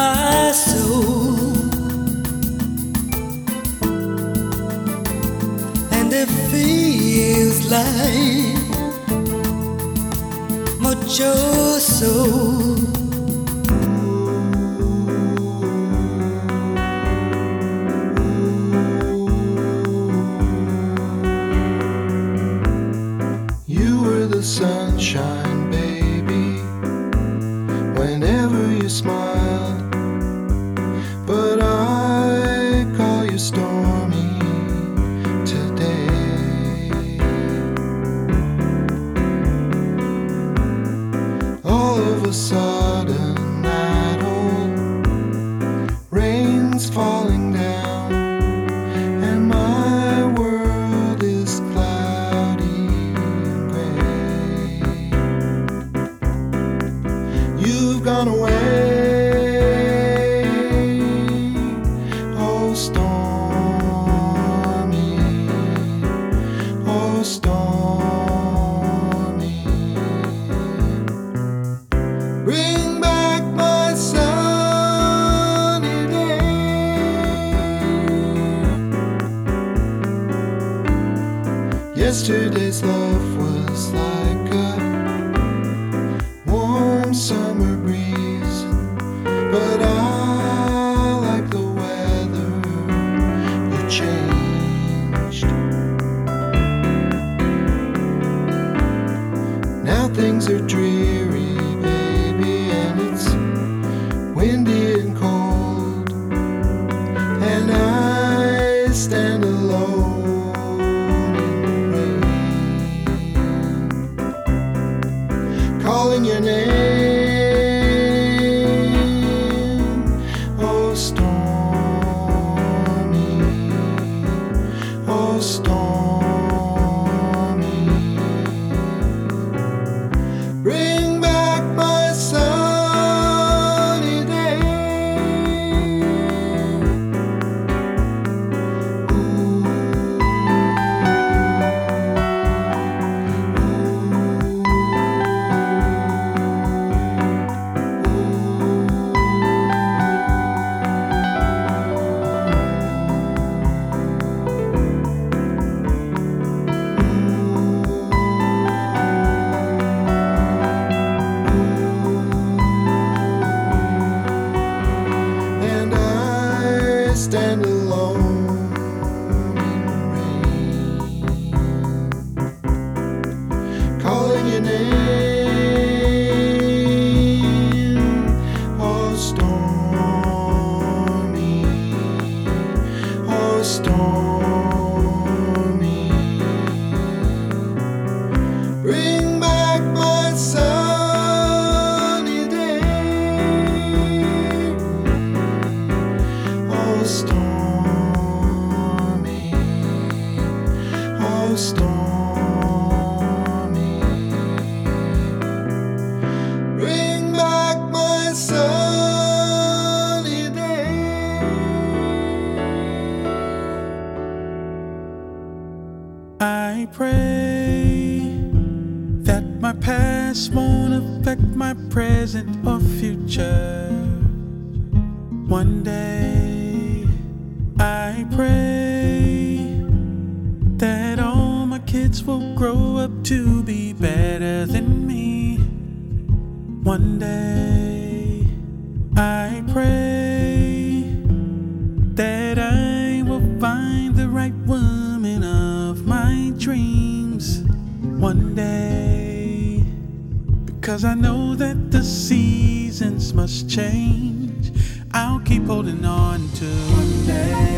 my soul. And it feels like mucho so. I pray that my past won't affect my present or future. One day, I pray that all my kids will grow up to be better than me. One day, I pray that one day. Because I know that the seasons must change. I'll keep holding on to one day.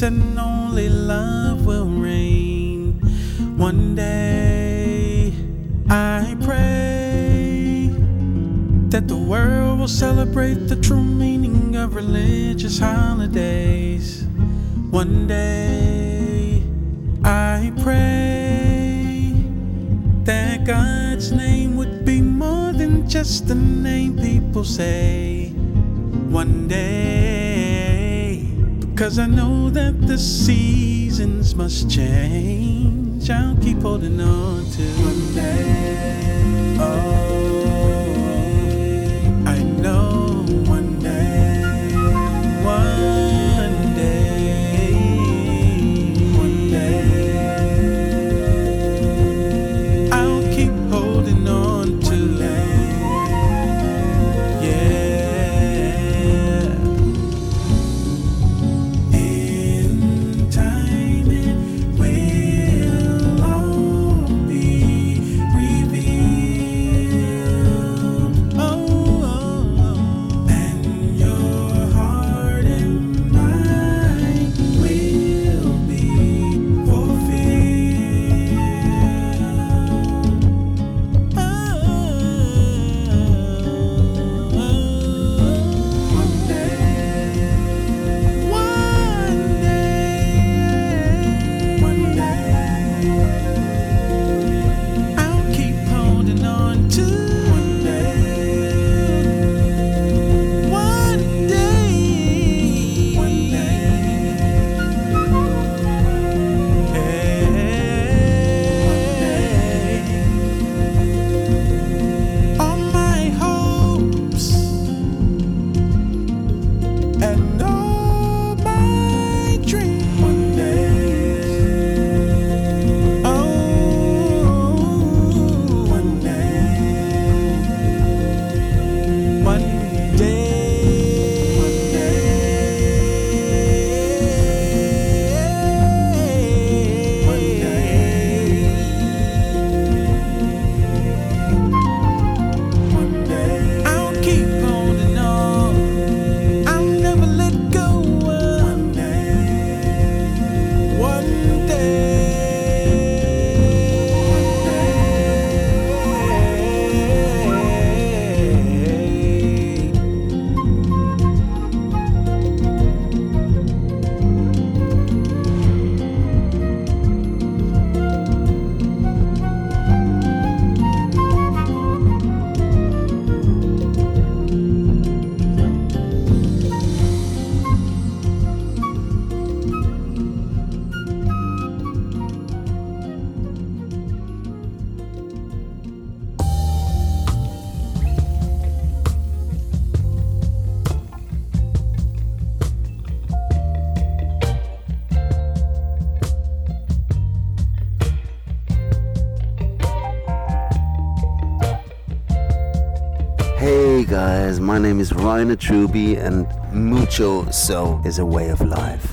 Cease and only love will reign. One day I pray that the world will celebrate the true meaning of religious holidays. One day I pray that God's name would be more than just a name people say. One day, because I know that the seasons must change, I'll keep holding on to one day. Oh. Name is Rainer Truby, and Mucho Soul is a way of life.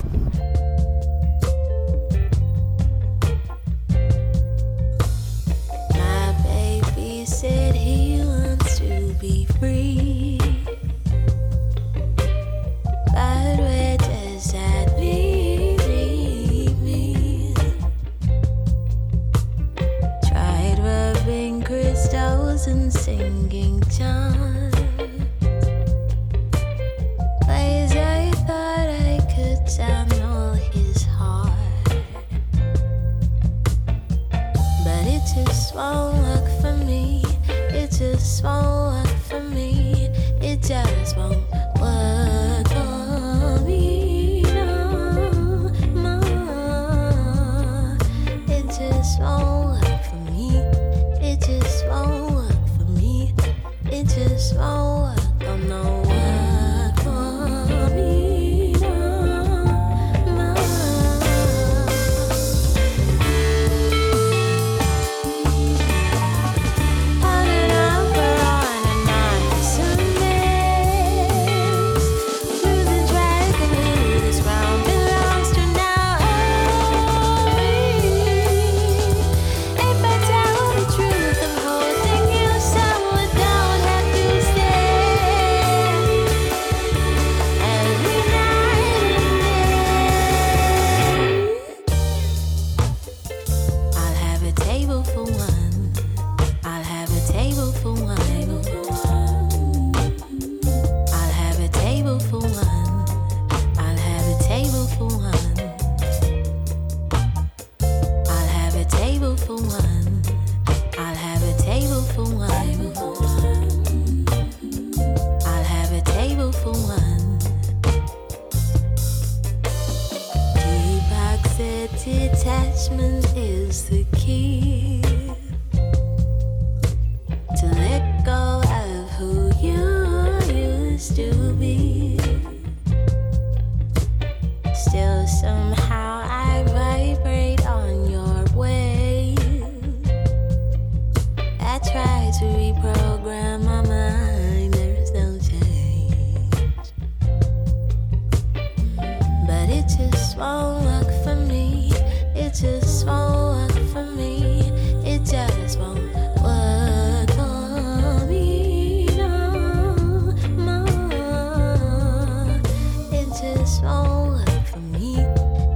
just won't work for me.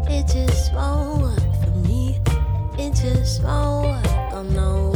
It just won't work for me. It just won't work. Oh I know.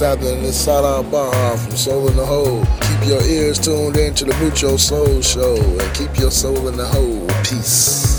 Happening? It's Salah Baha from Soul in the Hole. Keep your ears tuned in to the Mucho Soul Show and keep your soul in the hole. Peace.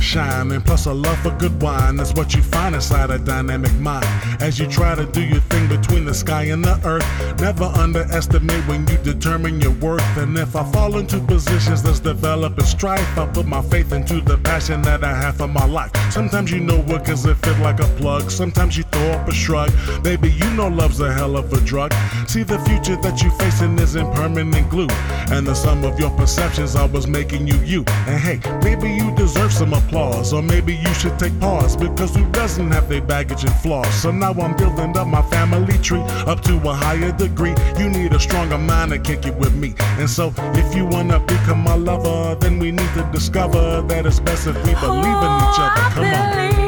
Shine. And plus, a love for good wine. That's what you find inside a dynamic mind. As you try to do your thing between the sky and the earth, never underestimate when you determine your worth. And if I fall into positions that's developing strife, I put my faith into the passion that I have for my life. Sometimes you know what cause it fit like a plug. Sometimes you throw up a shrug. Baby, you know love's a hell of a drug. See, the future that you facing isn't permanent glue. And the sum of your perceptions I was making you you. And hey, maybe you deserve some applause. Or maybe you should take pause. Because who doesn't have their baggage and flaws? So now I'm building up my family tree up to a higher degree. You need a stronger mind to kick it with me. And so if you wanna become my lover, then we need to discover that it's best if we believe in each other. Come on.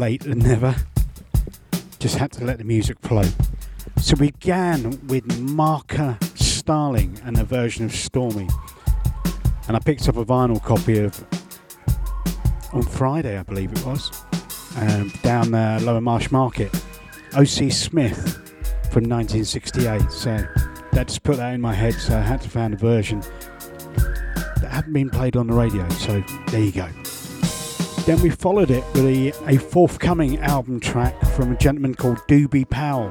Late than ever. Just had to let the music flow. So we began with Marka Starling and a version of Stormy. And I picked up a vinyl copy of on Friday, I believe it was, um, down the Lower Marsh Market. O.C. Smith from 1968. So that just put that in my head. So I had to find a version that hadn't been played on the radio. So there you go. Then we followed it with a, a forthcoming album track from a gentleman called Doobie Powell.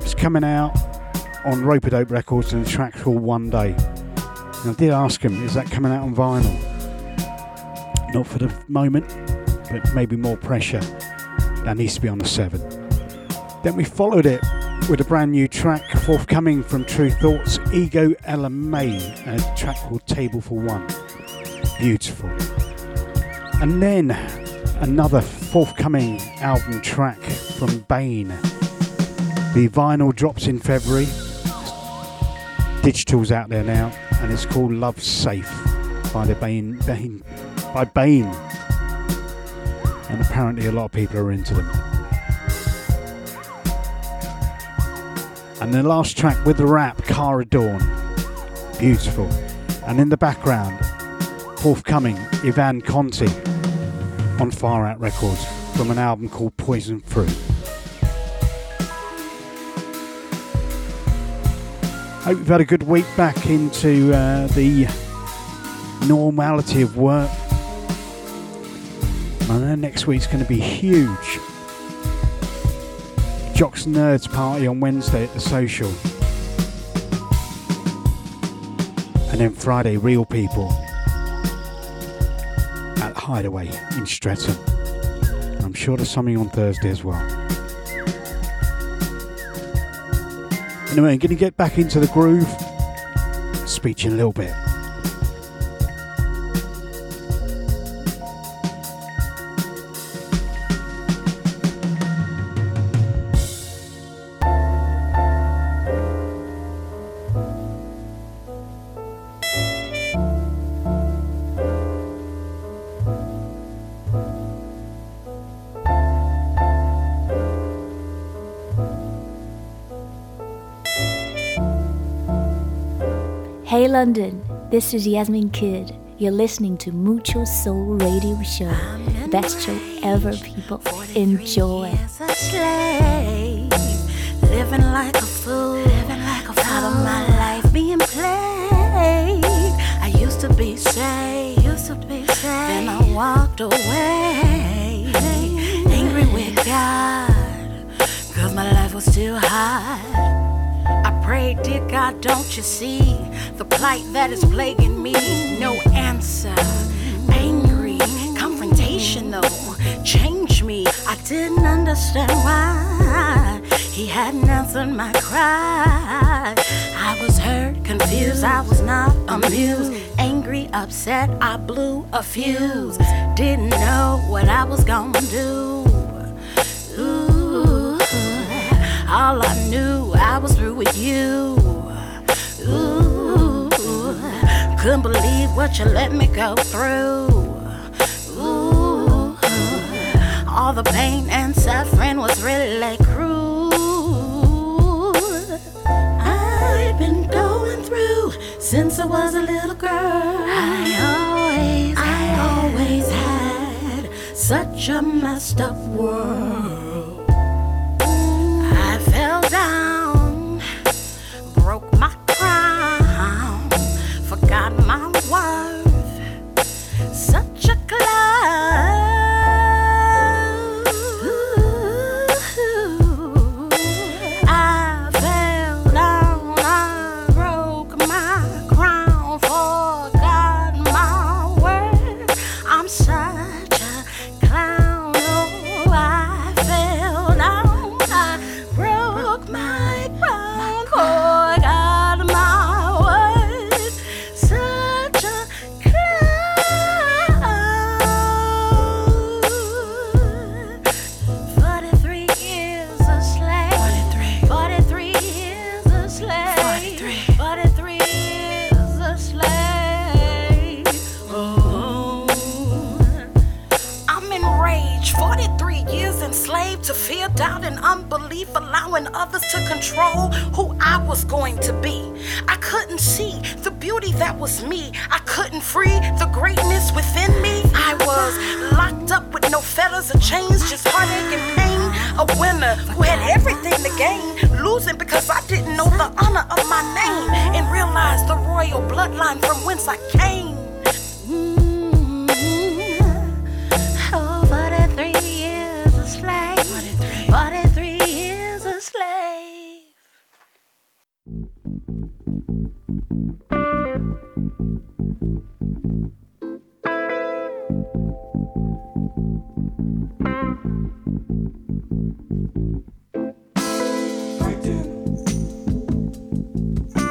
It's coming out on Rope Dope Records and the track called One Day. And I did ask him, is that coming out on vinyl? Not for the moment, but maybe more pressure. That needs to be on the 7. Then we followed it with a brand new track forthcoming from Tru Thoughts, Ego Ella May, a track called Table for One. Beautiful. And then another forthcoming album track from Bane. The vinyl drops in February. Digital's out there now, and it's called Love Safe by the Bane, Bane by Bane. And apparently a lot of people are into them. And the last track with the rap, Cara Dawn. Beautiful. And in the background, forthcoming, Ivan Conti on Far Out Records from an album called Poison Fruit. Hope you've had a good week back into uh, the normality of work. I know next week's going to be huge. Jocks and Nerds party on Wednesday at the social. And then Friday, Real People Hideaway in Streatham. I'm sure there's something on Thursday as well. Anyway, I'm going to get back into the groove, speech in a little bit. London, this is Yasmin Kid. You're listening to Mucho Soul Radio Show. Best show ever, people. Enjoy. living like a fool, living like a fool. Of my life being played. I used to be safe. Used to be safe. Then I walked away. Angry with God. Cause my life was too hard. I prayed, dear God, don't you see the plight that is plaguing me? No answer. Angry, confrontational. Change me. I didn't understand why he hadn't answered my cry. I was hurt, confused, I was not amused. Angry, upset, I blew a fuse. Didn't know what I was gonna do. All I knew, I was through with you. Ooh, couldn't believe what you let me go through. Ooh, all the pain and suffering was really cruel. I've been going through since I was a little girl. I always, I always had such a messed up world. Cloud. Allowing others to control who I was going to be. I couldn't see the beauty that was me. I couldn't free the greatness within me. I was locked up with no fetters or chains, just heartache and pain. A winner who had everything to gain, losing because I didn't know the honor of my name and realized the royal bloodline from whence I came. For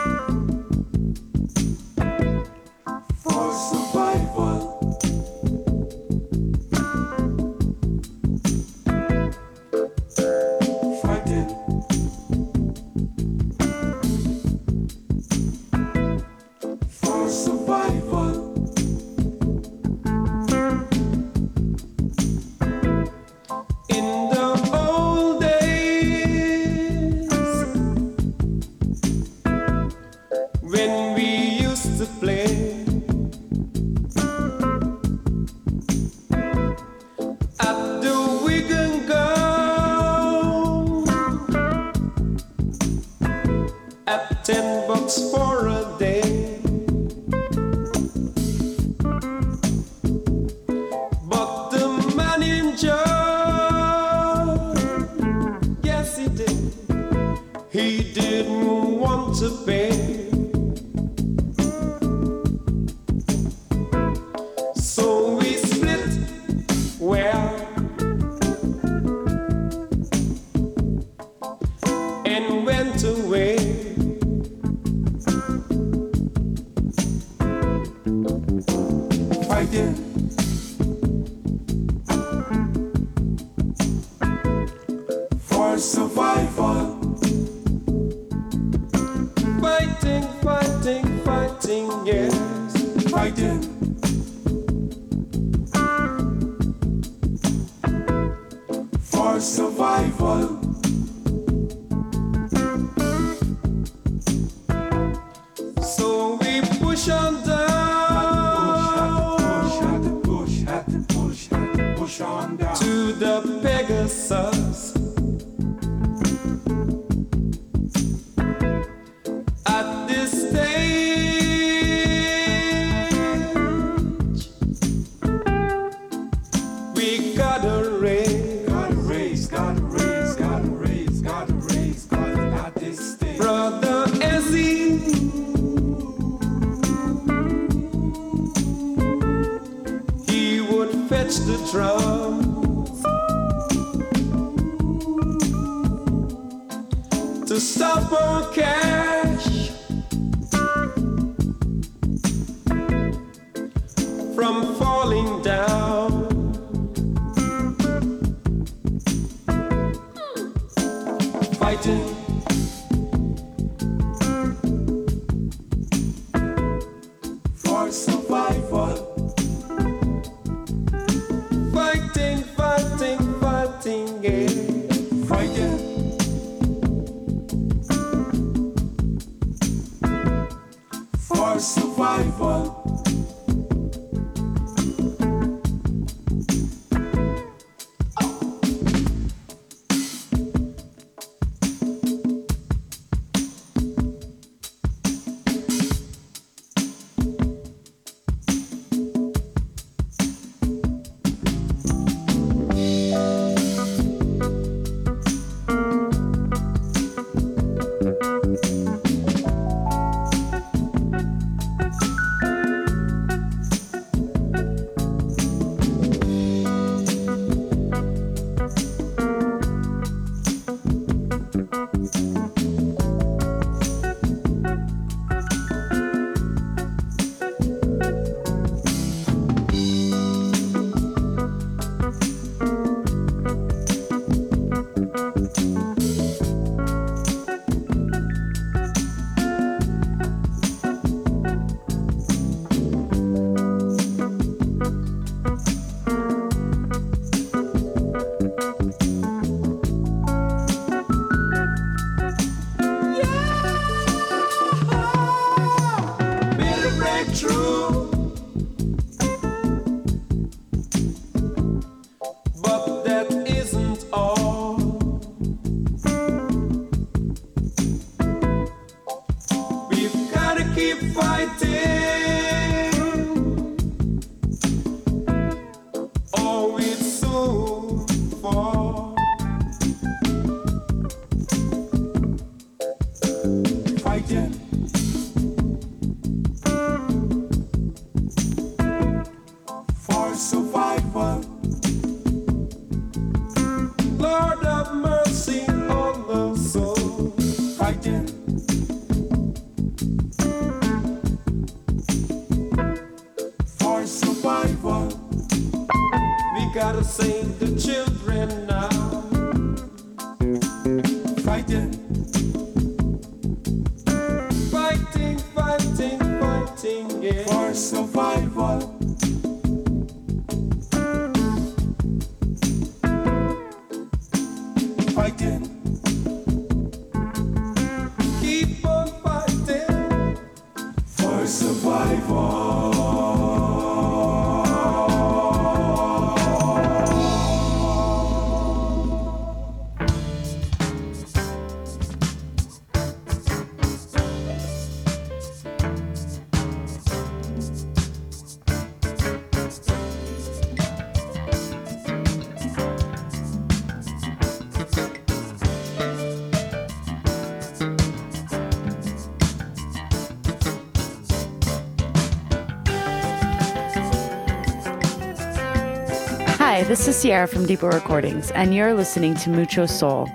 This is Sierra from Deeper Recordings, and you're listening to Mucho Soul.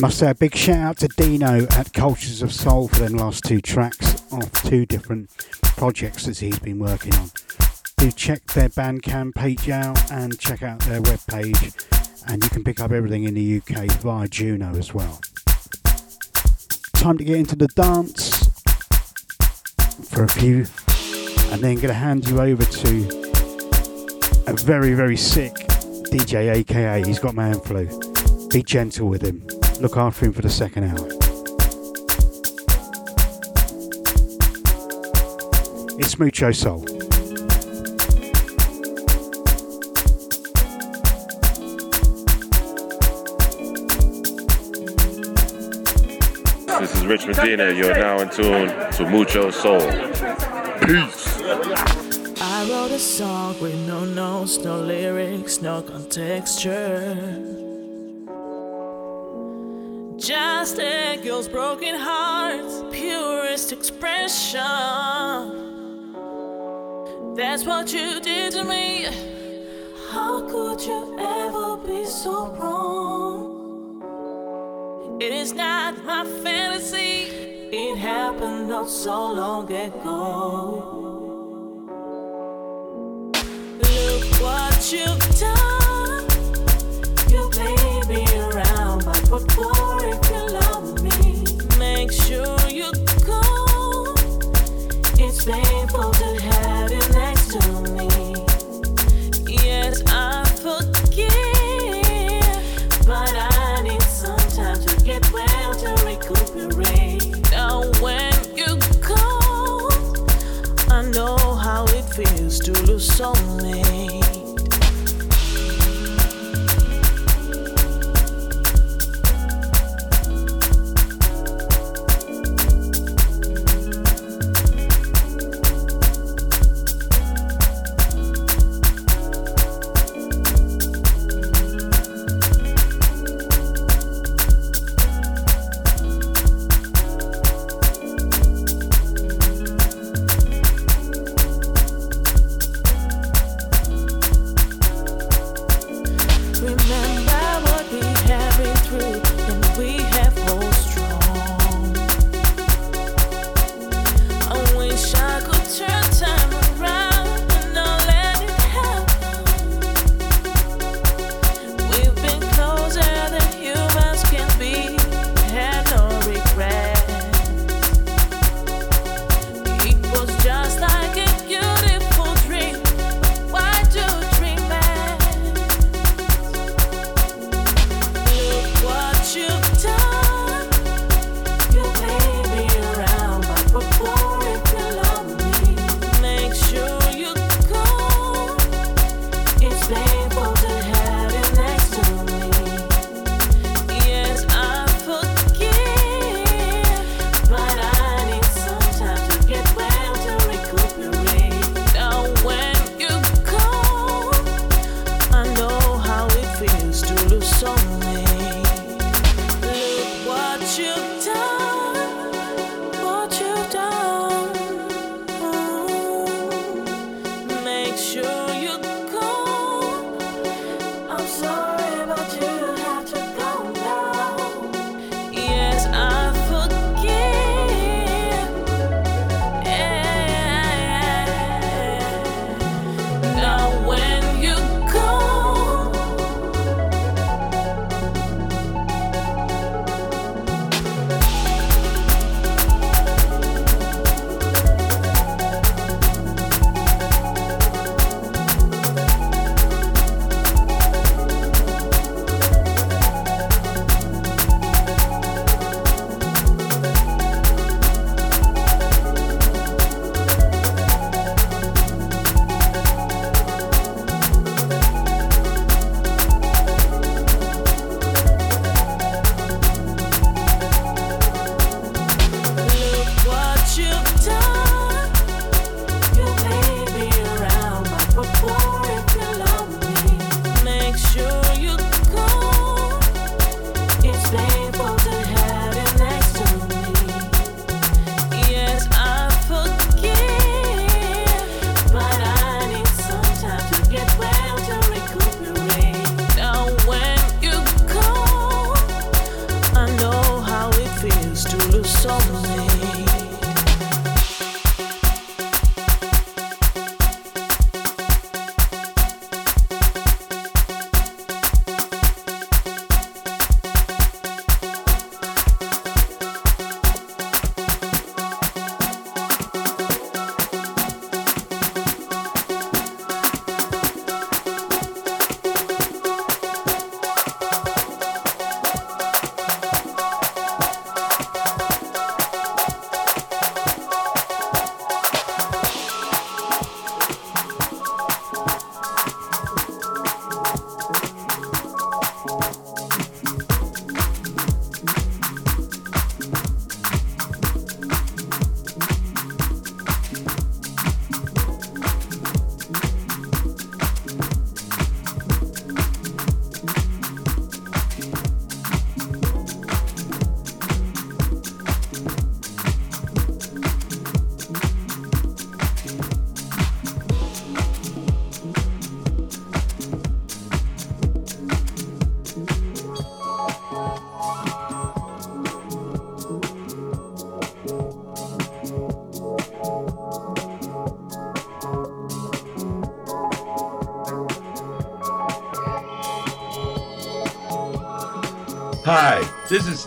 Must say a big shout out to Dino at Cultures of Soul for them last two tracks off two different projects that he's been working on. Do check their Bandcamp page out and check out their webpage, and you can pick up everything in the UK via Juno as well. Time to get into the dance for a few, and then going to hand you over to a very, very sick DJ, aka he's got man flu. Be gentle with him. Look after him for the second hour. It's Mucho Soul. This is Rich Medina. You're now in tune to Mucho Soul. Peace. I wrote a song with no notes, no lyrics, no contexture. Just a girl's broken heart's purest expression. That's what you did to me. How could you ever be so wrong? It is not my fantasy. It happened not so long ago. Look what you've done. To have you next to me Yes I forgive But I need sometime to get well to recuperate And when you go I know how it feels to lose soulmate.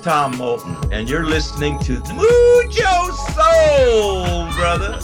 Tom Moulton, and you're listening to Mucho Soul, brother.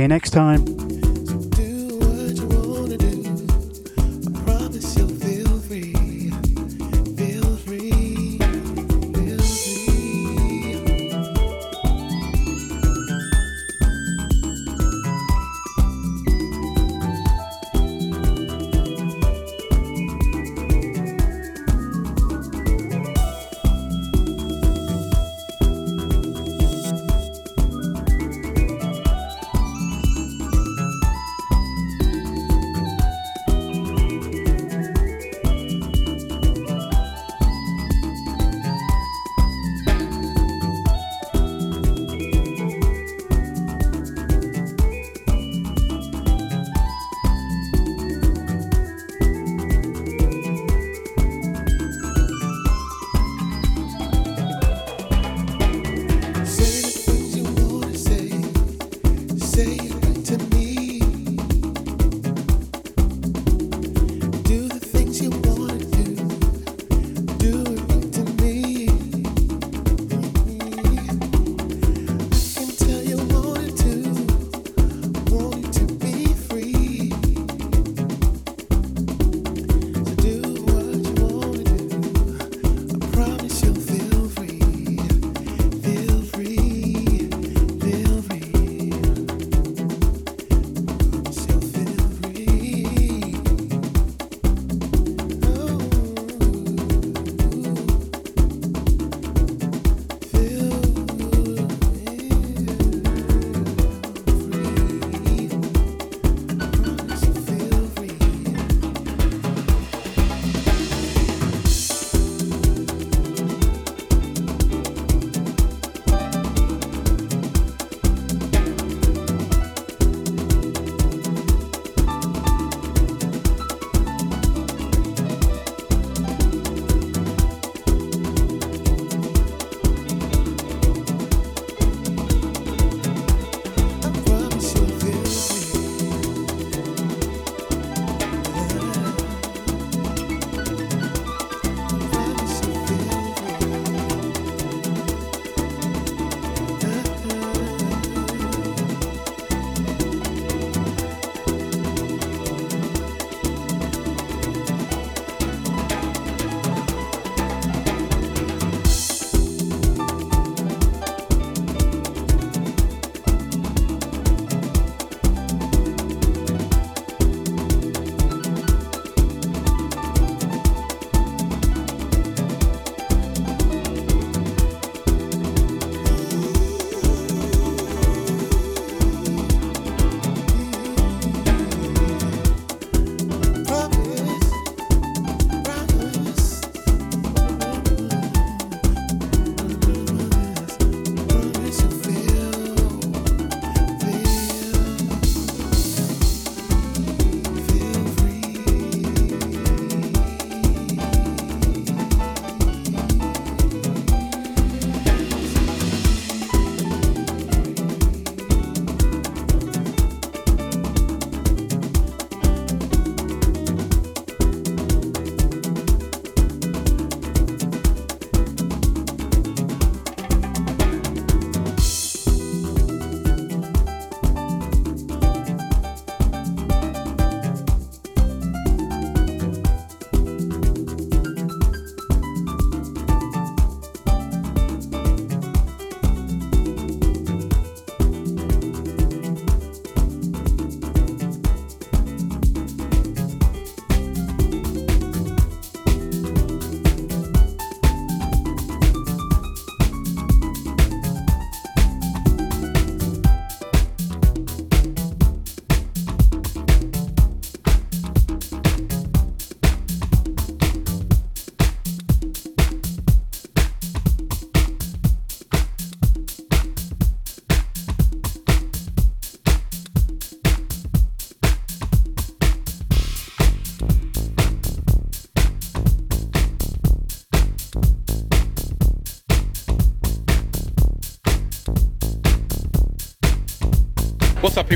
See you next time.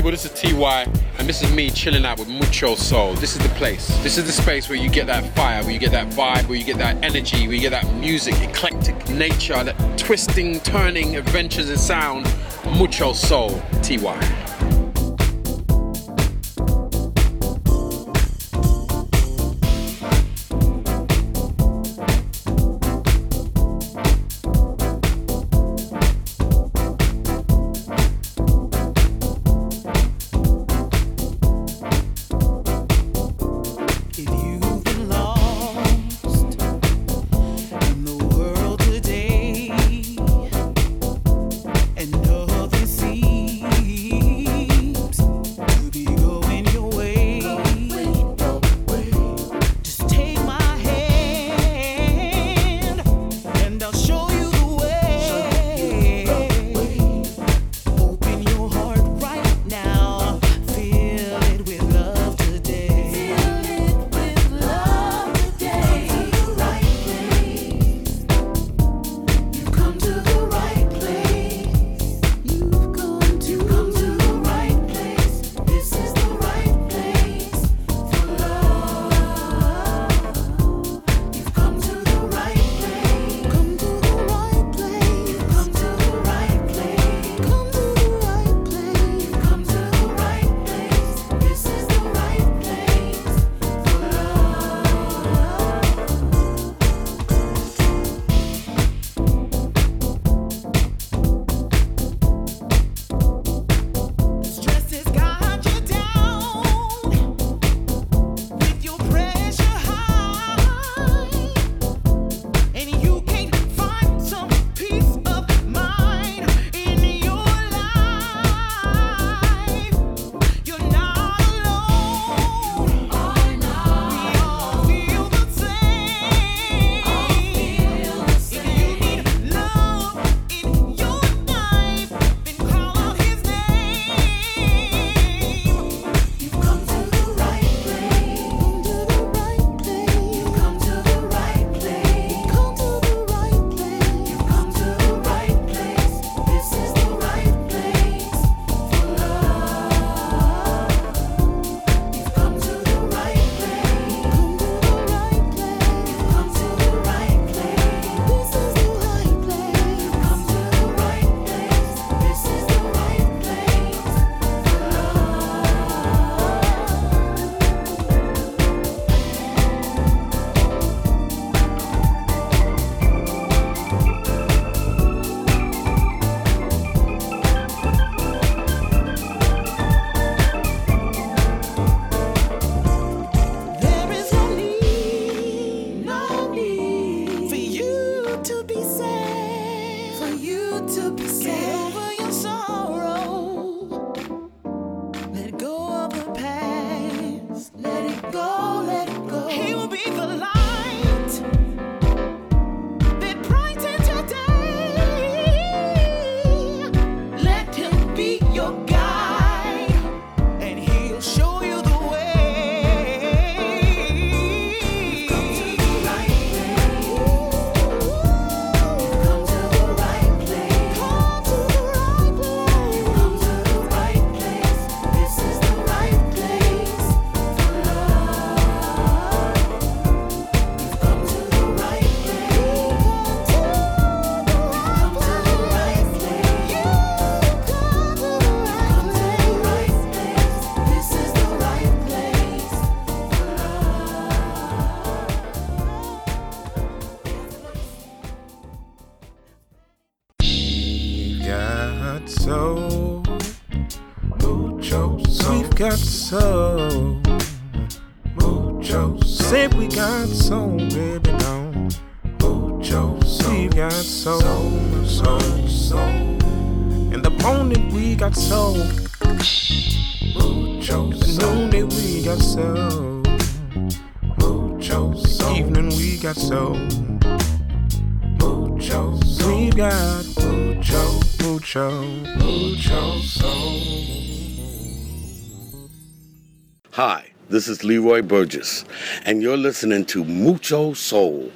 People? This is TY, and this is me chilling out with Mucho Soul. This is the place. This is the space where you get that fire, where you get that vibe, where you get that energy, where you get that music, eclectic nature, that twisting, turning adventures in sound. Mucho Soul, TY. This is Leroy Burgess, and you're listening to Mucho Soul.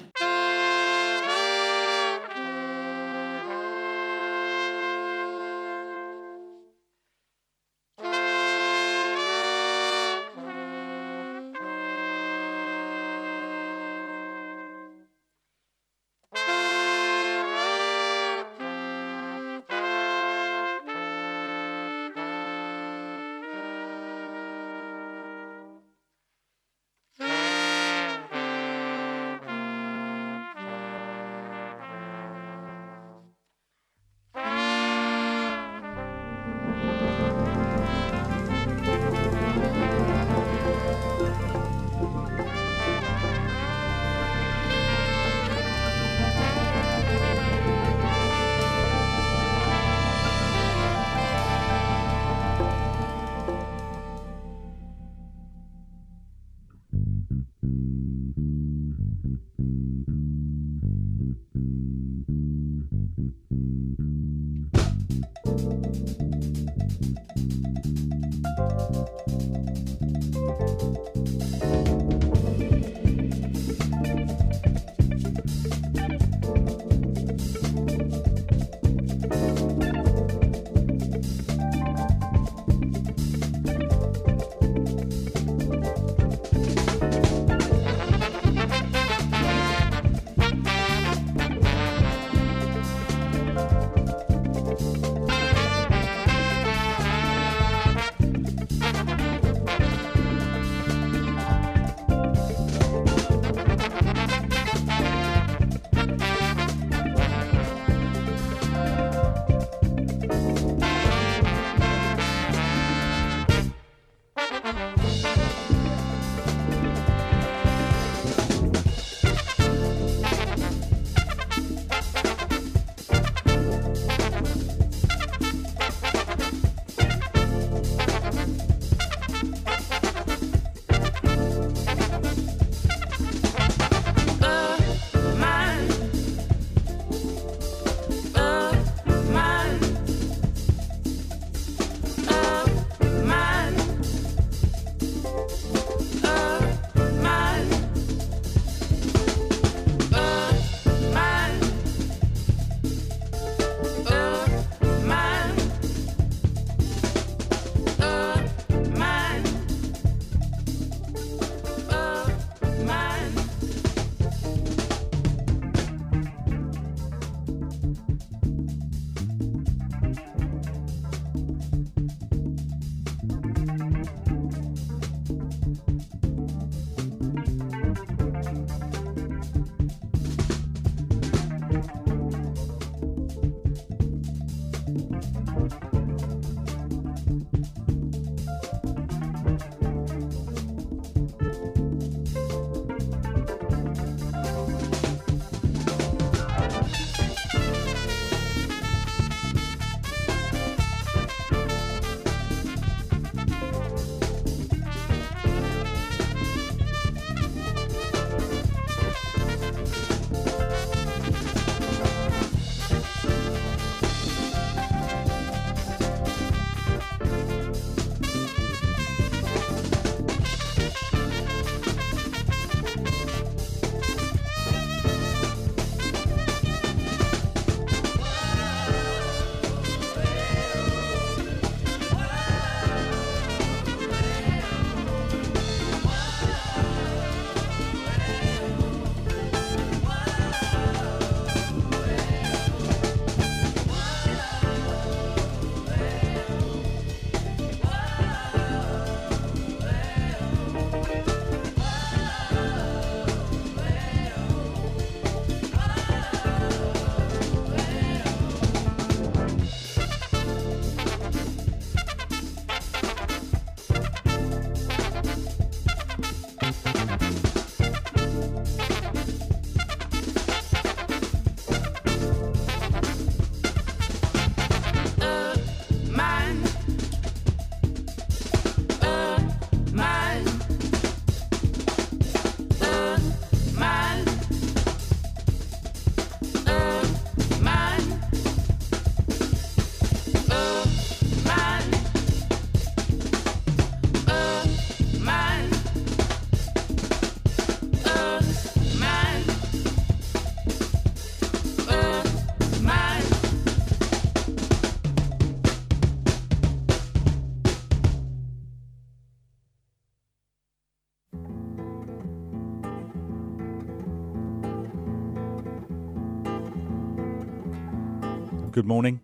Morning.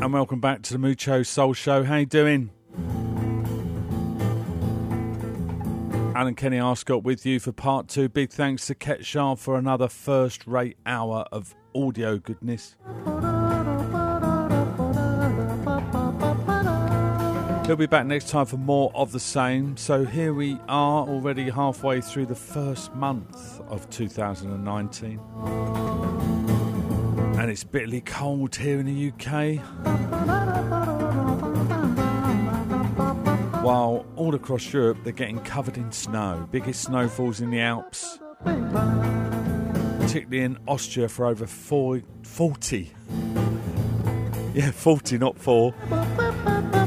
And welcome back to the Mucho Soul Show. How you doing? Alan Kenny Arscott with you for part two. Big thanks to Ket for another first rate hour of audio goodness. He'll be back next time for more of the same. So here we are, already halfway through the first month of 2019. And it's bitterly cold here in the UK. While all across Europe they're getting covered in snow. Biggest snowfalls in the Alps. Particularly in Austria for over four, 40. Yeah, 40, not 4.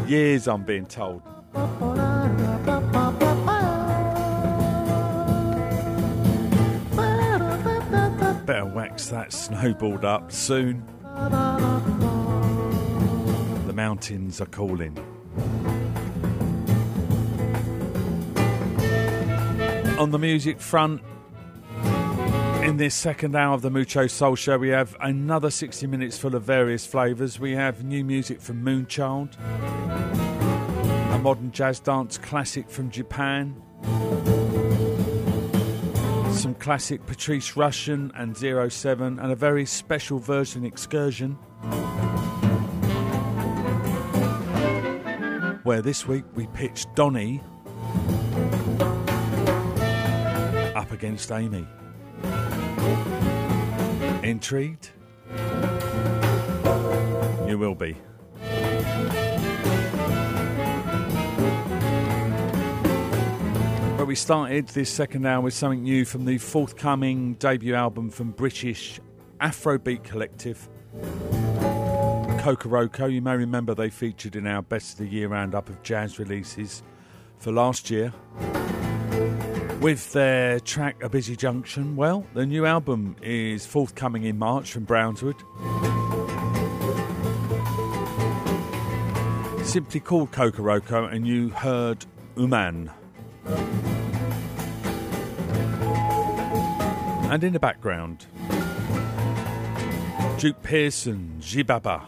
Years, I'm being told. That snowballed up soon. The mountains are calling. On the music front, in this second hour of the Mucho Soul Show, we have another 60 minutes full of various flavours. We have new music from Moonchild, a modern jazz dance classic from Japan, some classic Patrice Rushen and Zero Seven, and a very special version excursion. Where this week we pitched Donny up against Amy. Intrigued? You will be. We started this second hour with something new from the forthcoming debut album from British Afrobeat collective Kokoroko. You may remember they featured in our Best of the Year roundup of jazz releases for last year. With their track A Busy Junction, well, the new album is forthcoming in March from Brownswood. Simply called Kokoroko, and you heard Uman. And in the background, Duke Pearson, Xibaba.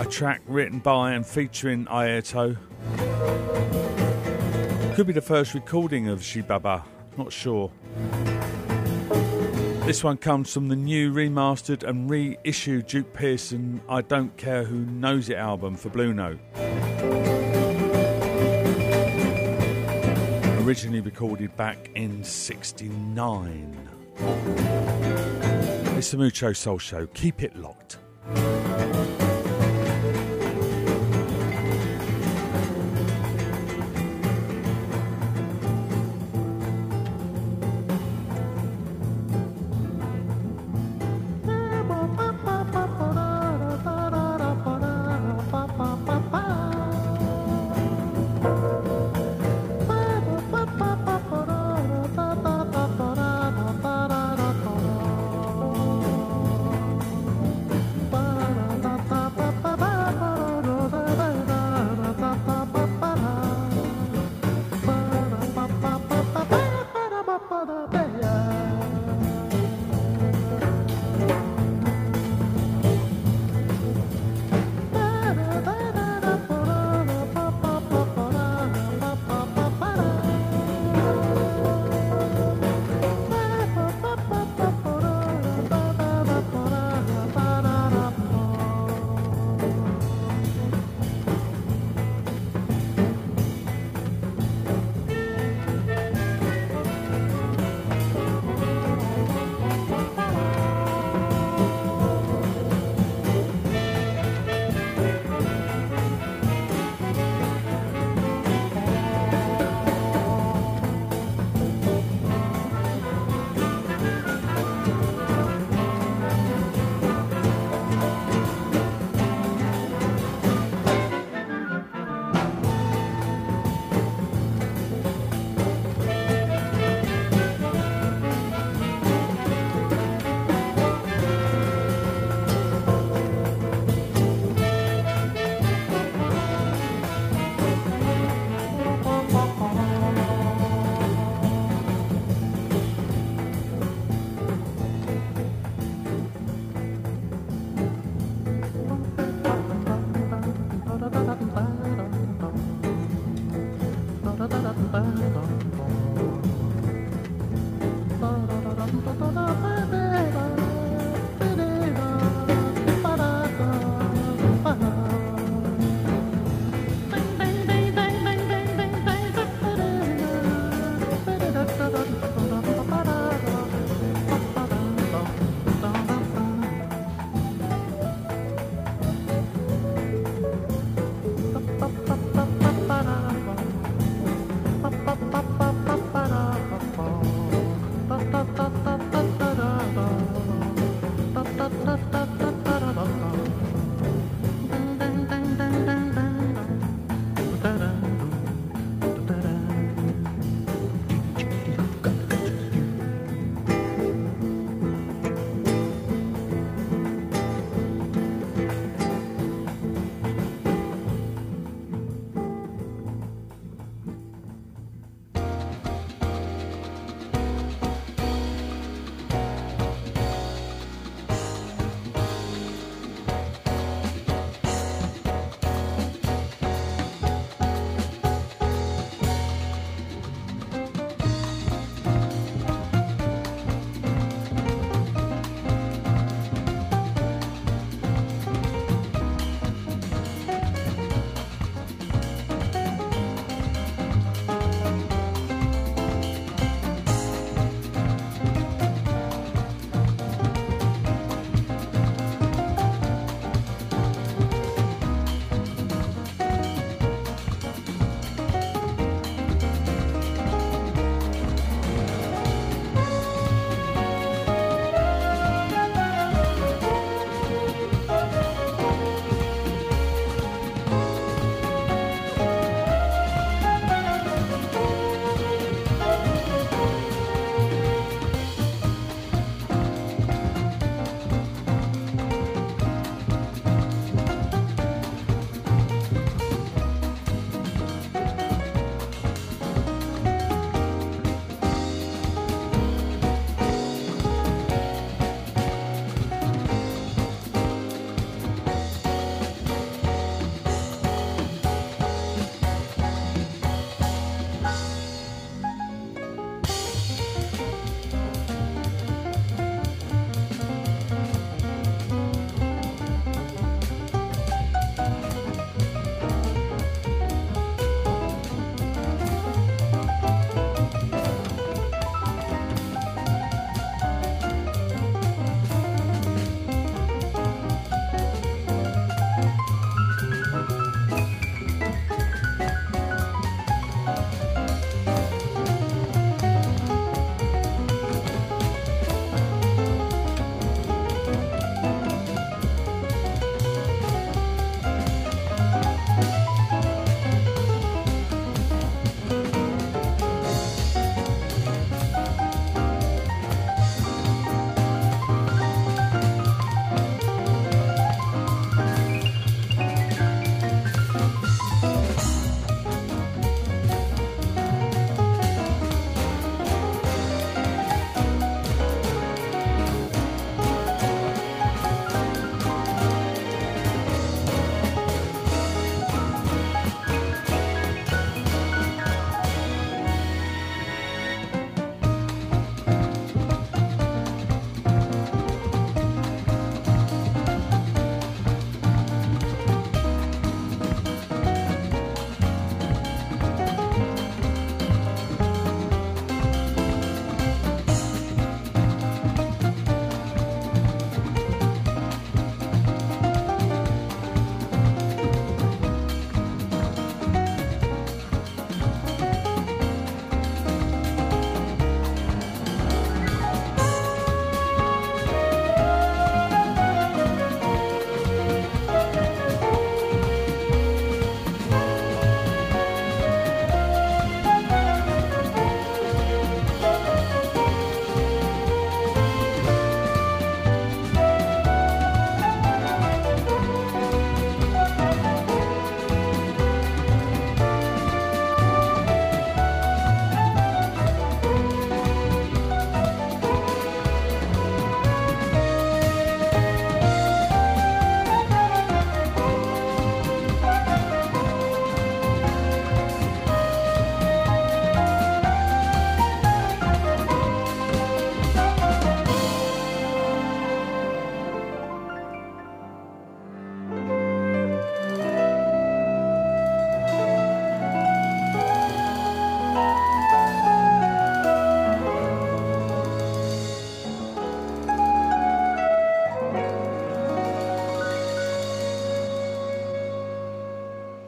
A track written by and featuring Airto. Could be the first recording of Xibaba, not sure. This one comes from the new remastered and reissued Duke Pearson I Don't Care Who Knows It album for Blue Note. Originally recorded back in 69. It's the Mucho Soul Show. Keep it locked.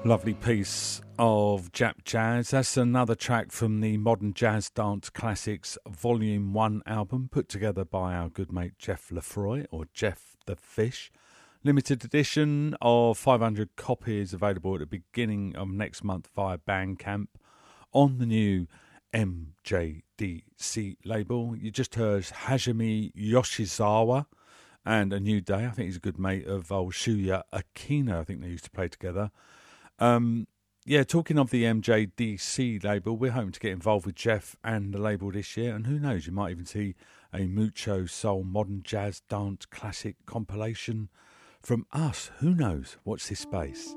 Lovely piece of Jap Jazz. That's another track from the Modern Jazz Dance Classics Volume 1 album, put together by our good mate Jeff Lefroy, or Jeff the Fish. Limited edition of 500 copies available at the beginning of next month via Bandcamp on the new MJDC label. You just heard Hajime Yoshizawa and A New Day. I think he's a good mate of old Shuya Okino. I think they used to play together. Um, yeah, talking of the MJDC label, we're hoping to get involved with Jeff and the label this year, and who knows, you might even see a Mucho Soul Modern Jazz Dance Classic compilation from us. Who knows? Watch this space.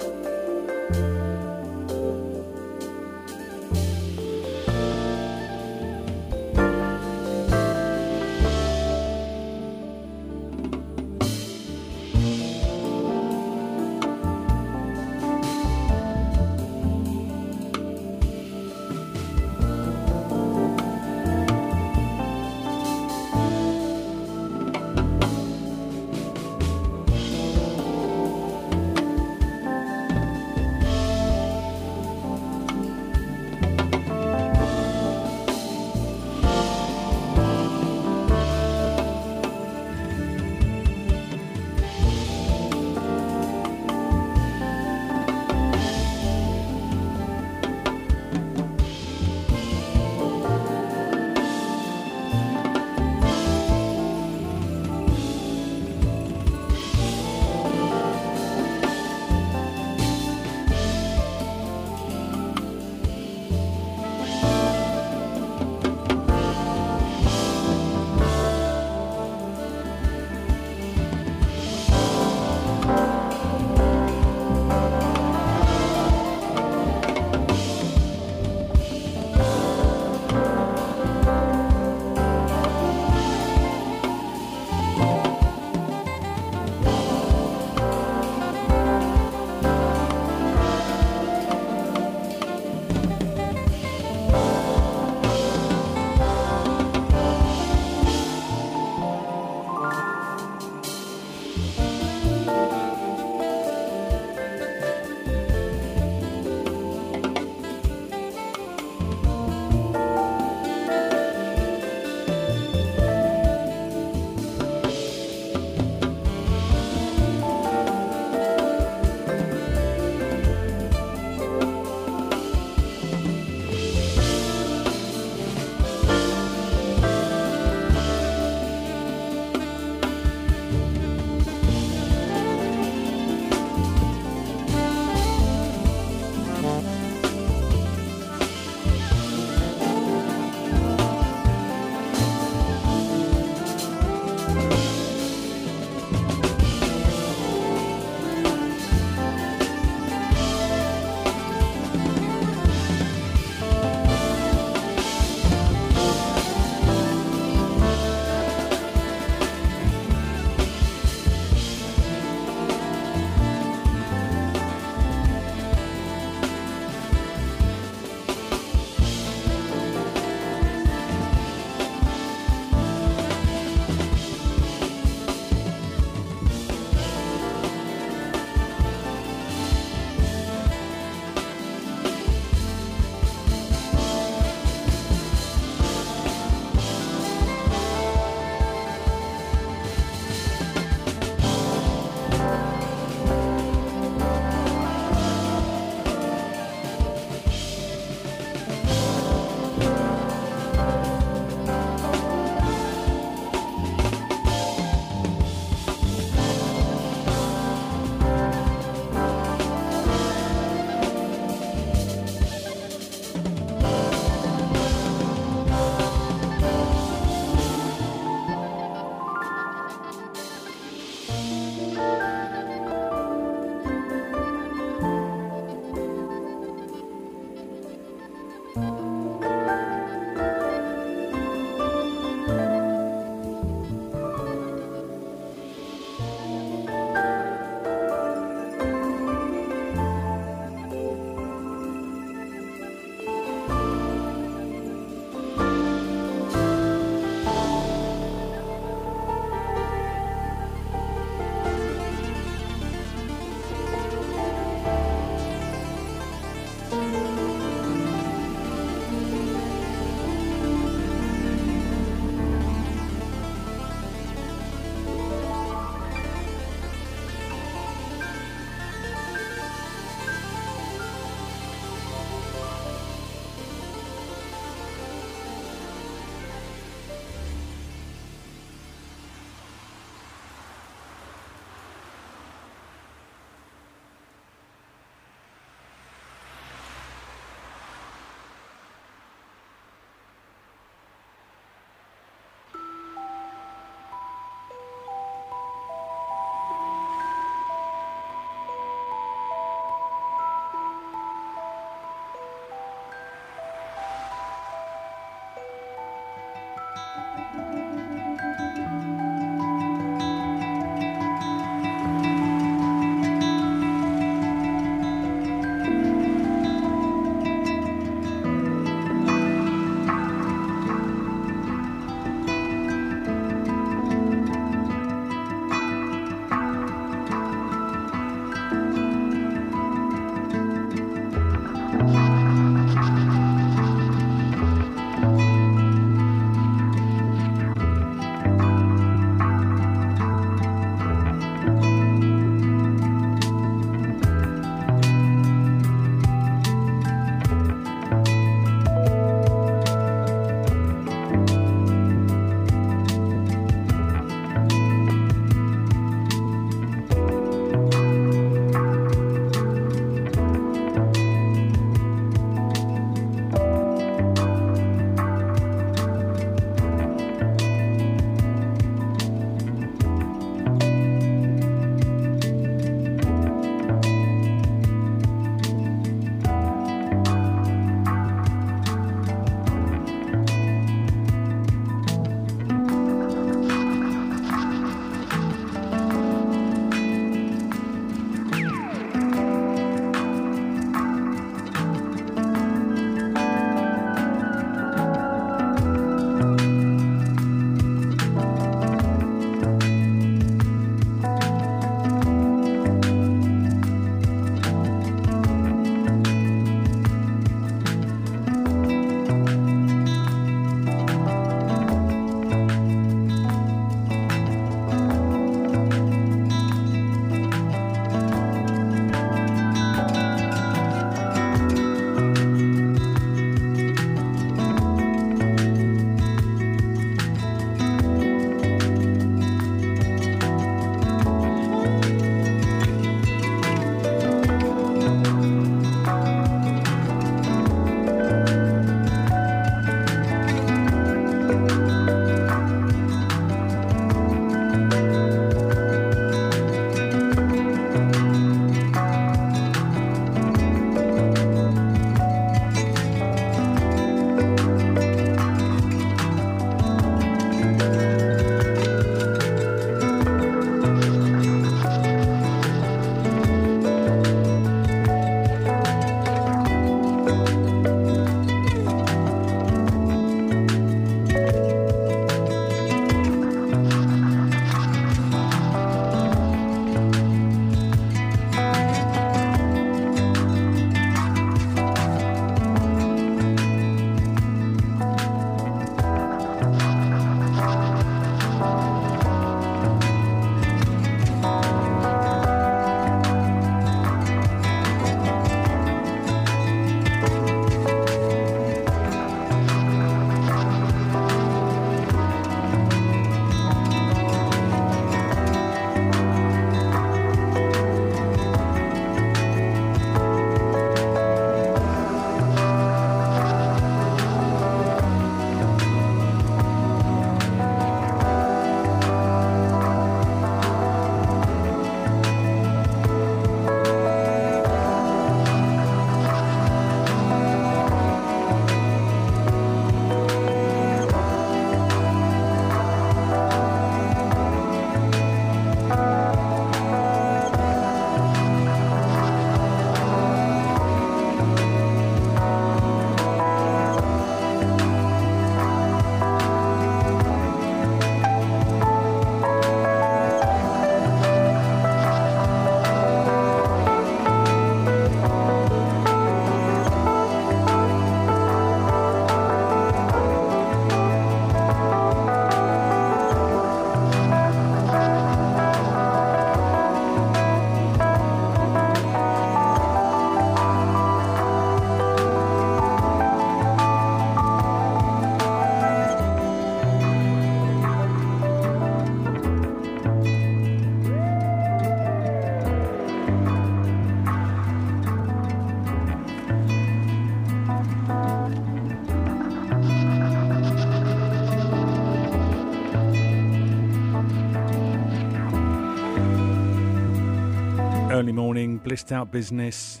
Morning, Blissed Out Business.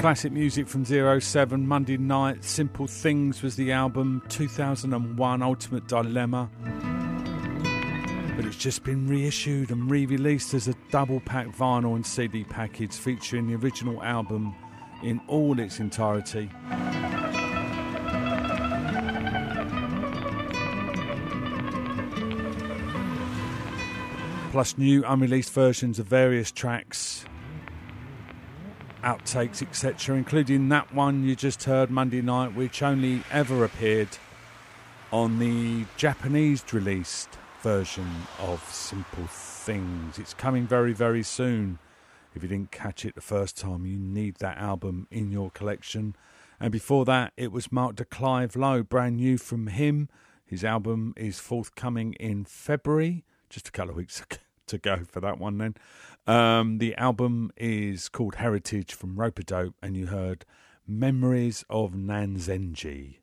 Classic music from Zero Seven, Monday Night, Simple Things was the album, 2001 Ultimate Dilemma. But it's just been reissued and re released as a double pack vinyl and CD package featuring the original album in all its entirety. Plus, new unreleased versions of various tracks, outtakes, etc., including that one you just heard Monday night, which only ever appeared on the Japanese released version of Simple Things. It's coming very, very soon. If you didn't catch it the first time, you need that album in your collection. And before that, it was Mark de Clive Lowe, brand new from him. His album is forthcoming in February, just a couple of weeks to go for that one then. Um, the album is called Heritage from Ropeadope, and you heard Memories of Nanzenji.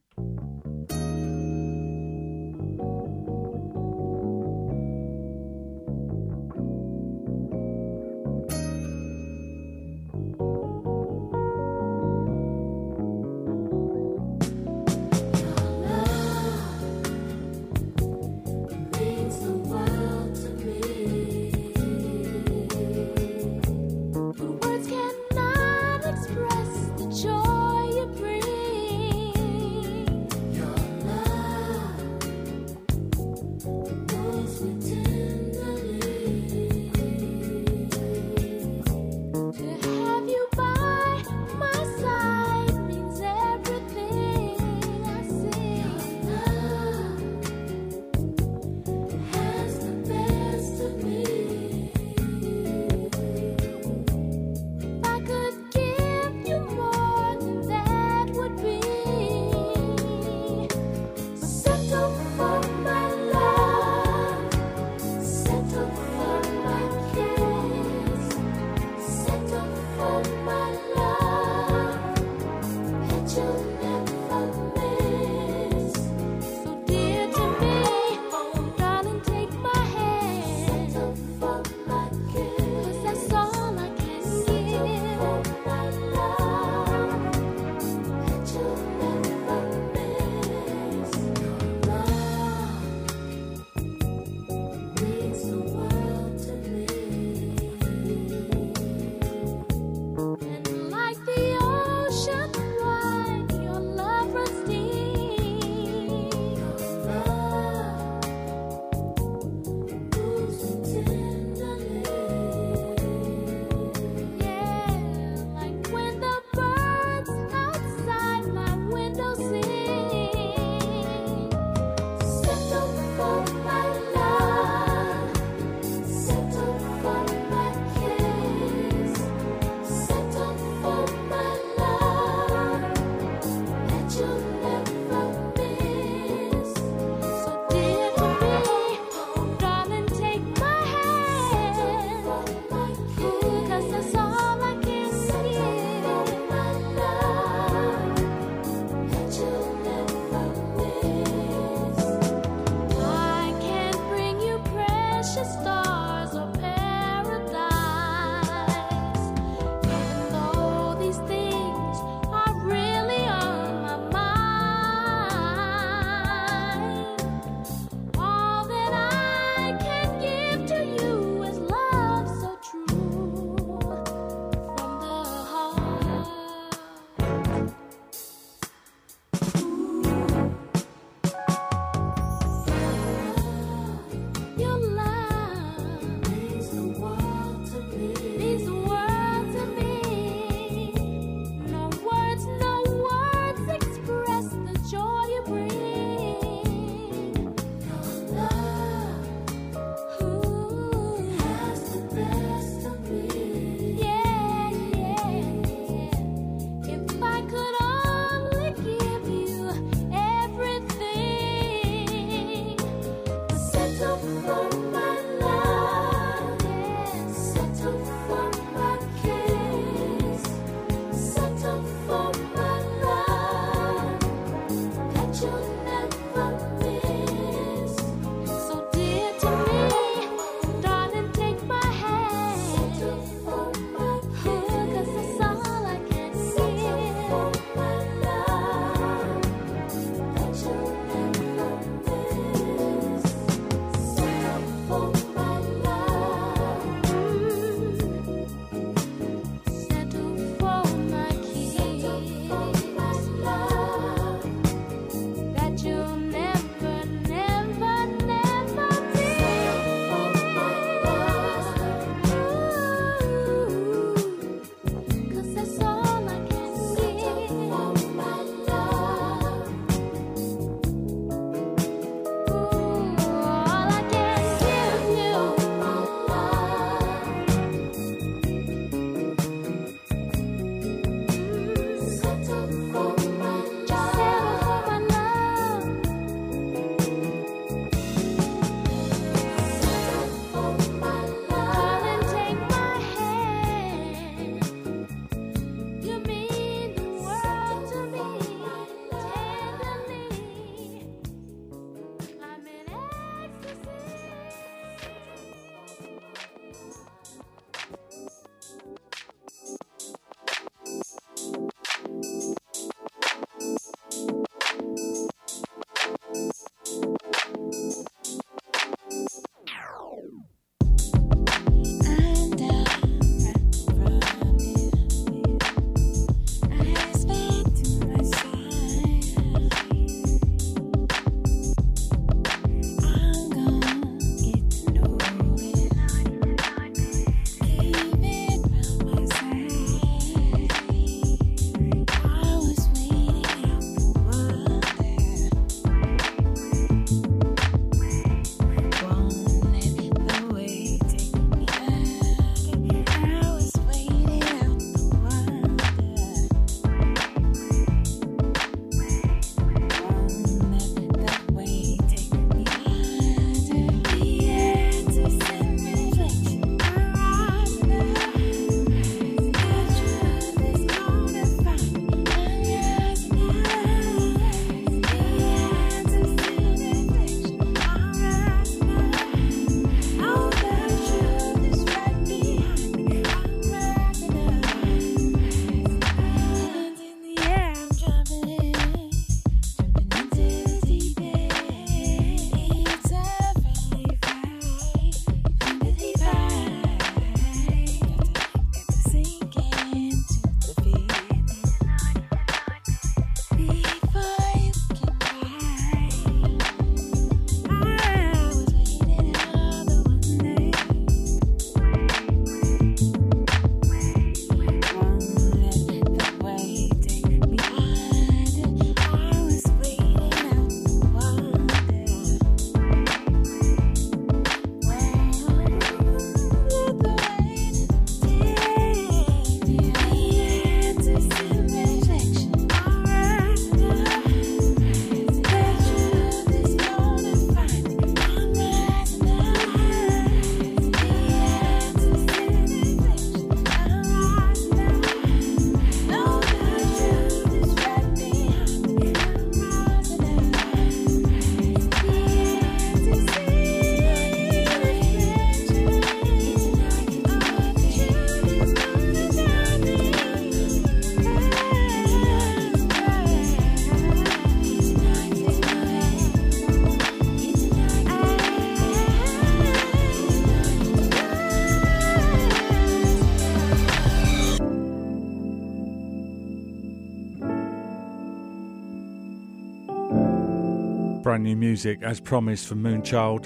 Brand new music, as promised, from Moonchild.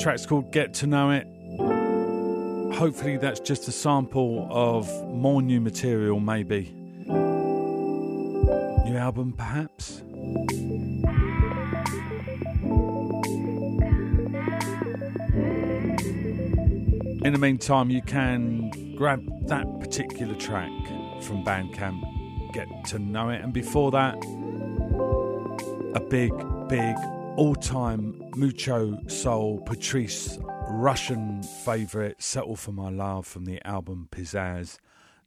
Track's called Get to Know It. Hopefully, that's just a sample of more new material, maybe. New album, perhaps? In the meantime, you can grab that particular track from Bandcamp, get to know it, and before that, a big, big all time Mucho Soul Patrice Rushen favourite, Settle for My Love from the album Pizzazz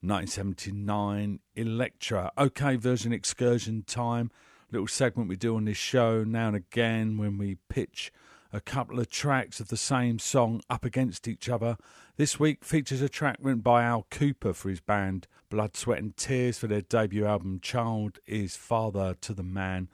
1979 Elektra. Okay, version excursion time. Little segment we do on this show now and again when we pitch a couple of tracks of the same song up against each other. This week features a track written by Al Kooper for his band Blood, Sweat and Tears for their debut album Child is Father to the Man,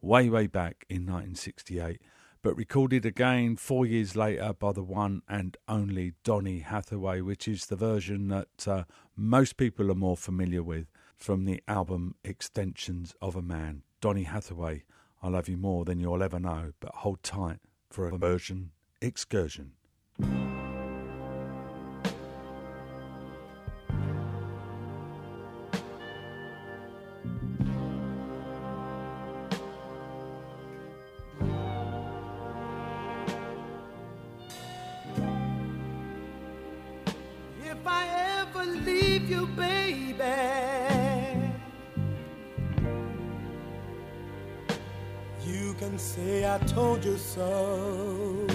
way, way back in 1968, but recorded again four years later by the one and only Donny Hathaway, which is the version that uh, most people are more familiar with from the album Extensions of a Man. Donny Hathaway, I love you more than you'll ever know, but hold tight for a version excursion. You, baby, you can say I told you so.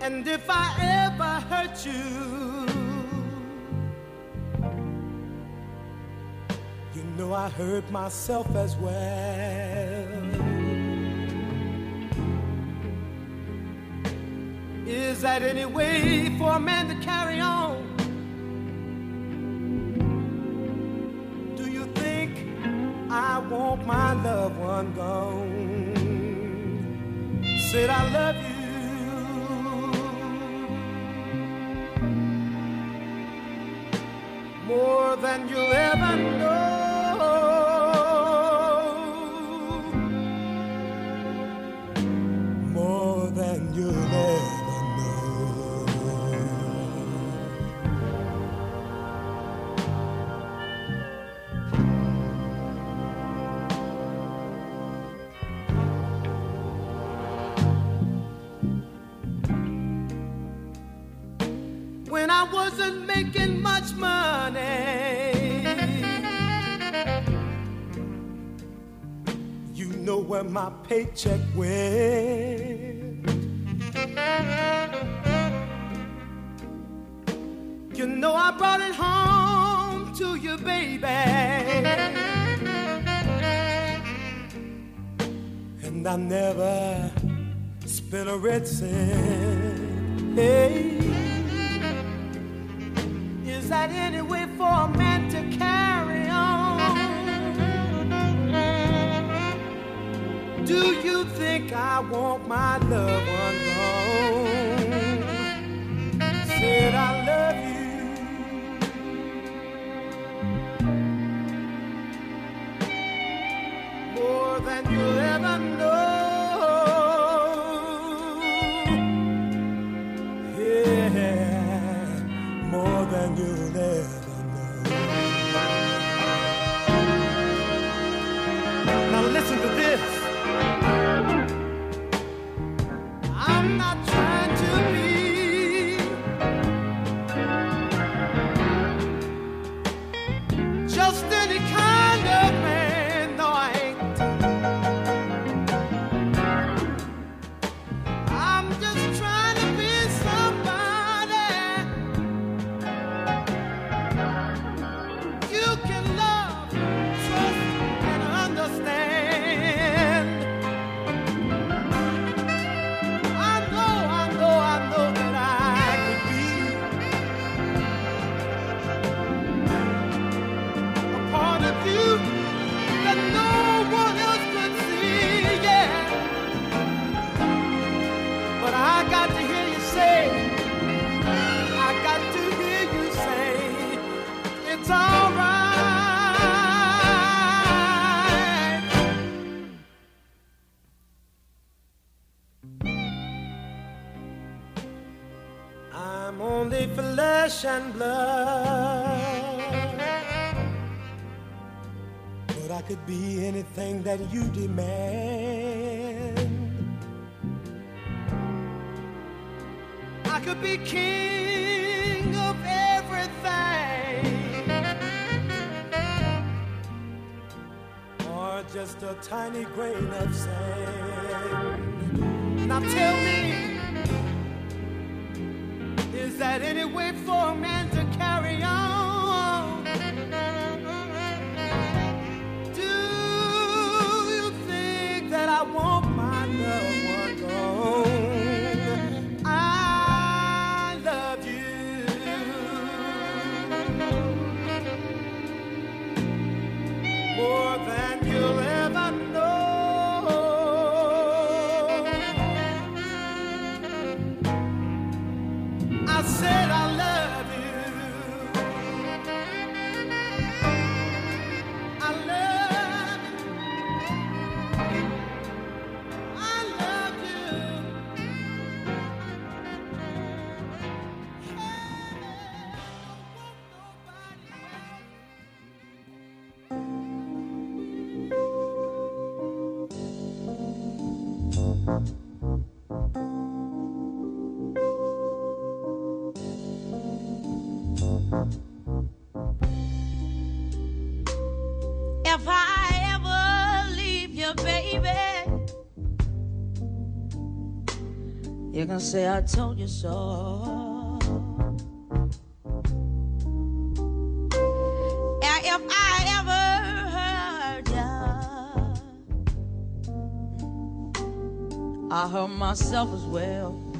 And if I ever hurt you, you know I hurt myself as well. Is that any way for a man to carry on? Do you think I want my loved one gone? Said I love you. More than you'll ever paycheck went. You know I brought it home to you, baby. And I never spent a red cent. Hey. I'm only flesh and blood. But I could be anything that you demand. I could be king of everything. Or just a tiny grain of sand. Now tell me that any way for man say I told you so. And if I ever heard ya, I hurt myself as well.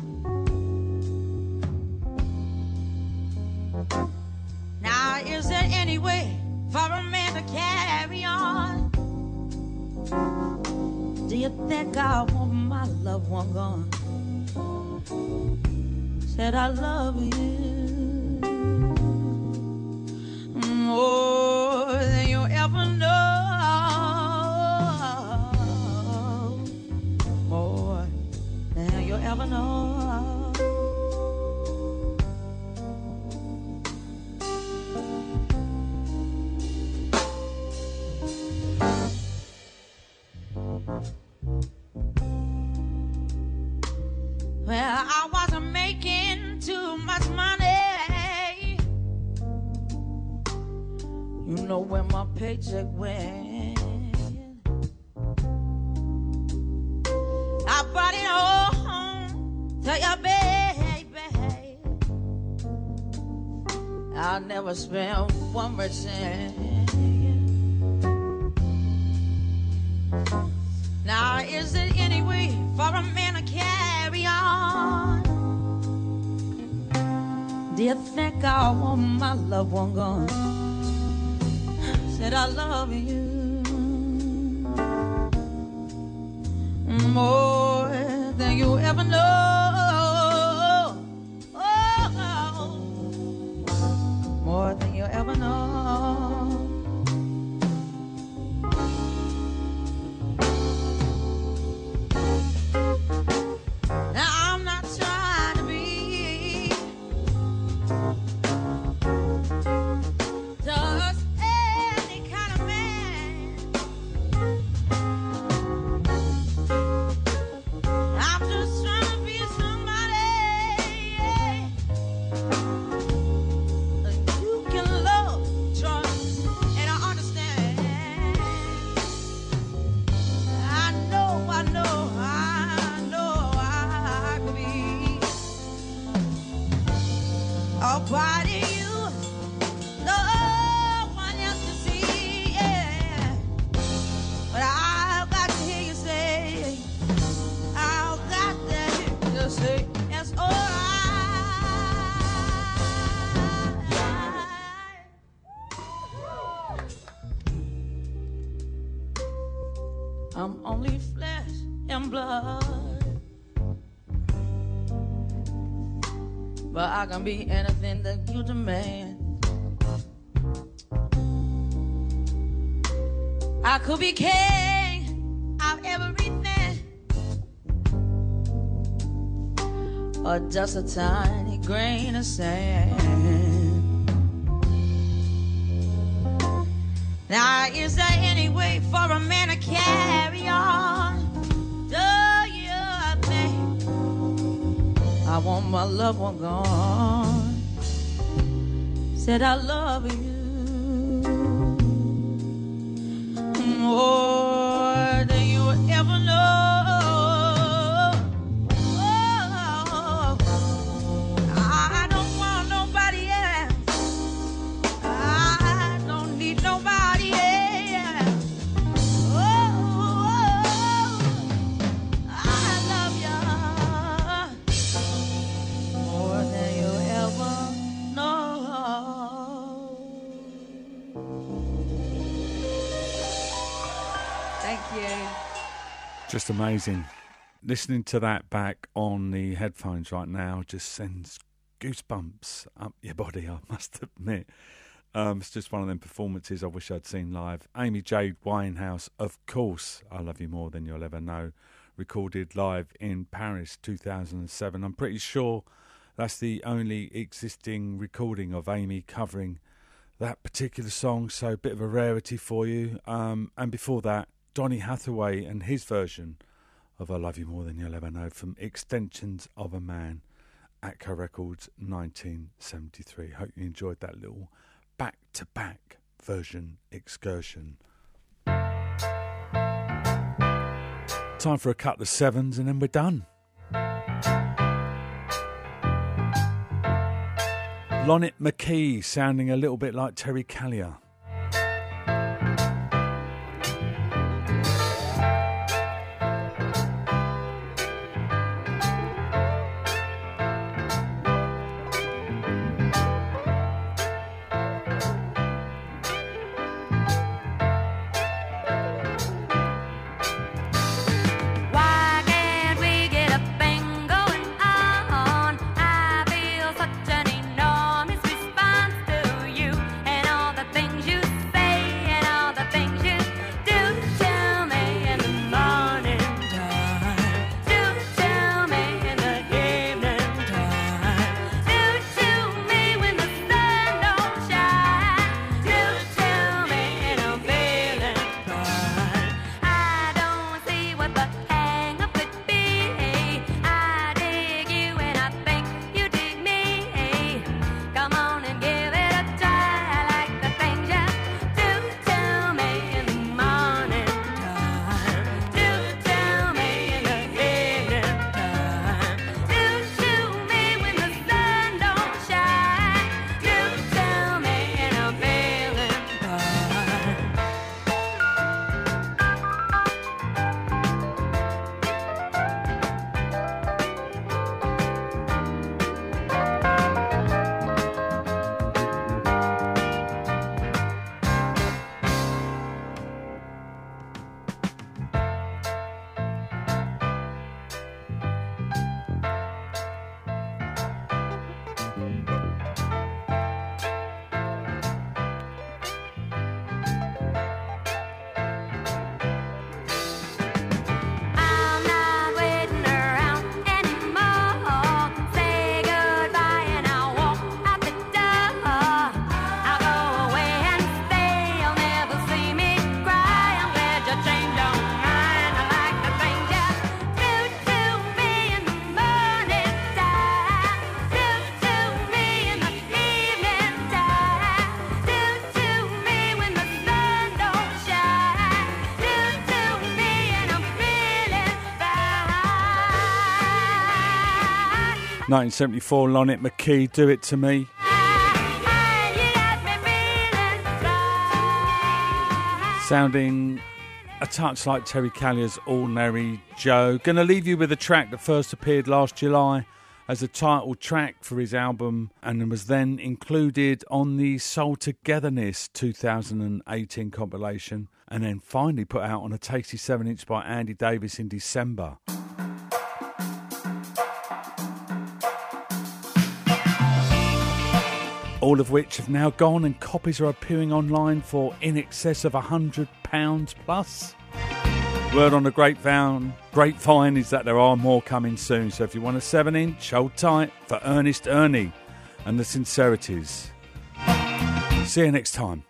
can be anything that you demand. I could be king of everything, or just a tiny grain of sand. Now, is there any way for a man? My loved one gone? Said I love you amazing. Listening to that back on the headphones right now just sends goosebumps up your body, I must admit. Um, it's just one of them performances I wish I'd seen live. Amy Jade Winehouse, of course, I Love You More Than You'll Ever Know, recorded live in Paris 2007. I'm pretty sure that's the only existing recording of Amy covering that particular song, so a bit of a rarity for you. Um, and before that, Donny Hathaway and his version of I Love You More Than You'll Ever Know from Extensions of a Man, Atco Records 1973. Hope you enjoyed that little back to back version excursion. Time for a couple of sevens and then we're done. Lonette McKee sounding a little bit like Terry Callier. 1974, Lonette McKee, Do It To Me. Sounding a touch like Terry Callier's Ordinary Joe. Gonna leave you with a track that first appeared last July as a title track for his album and was then included on the Soul Togetherness 2018 compilation and then finally put out on a tasty 7 inch by Andy Davis in December. all of which have now gone and copies are appearing online for in excess of £100 plus. Word on the grapevine, grapevine is that there are more coming soon, so if you want a 7 inch, hold tight for Ernest Ernie and the Sincerities. See you next time.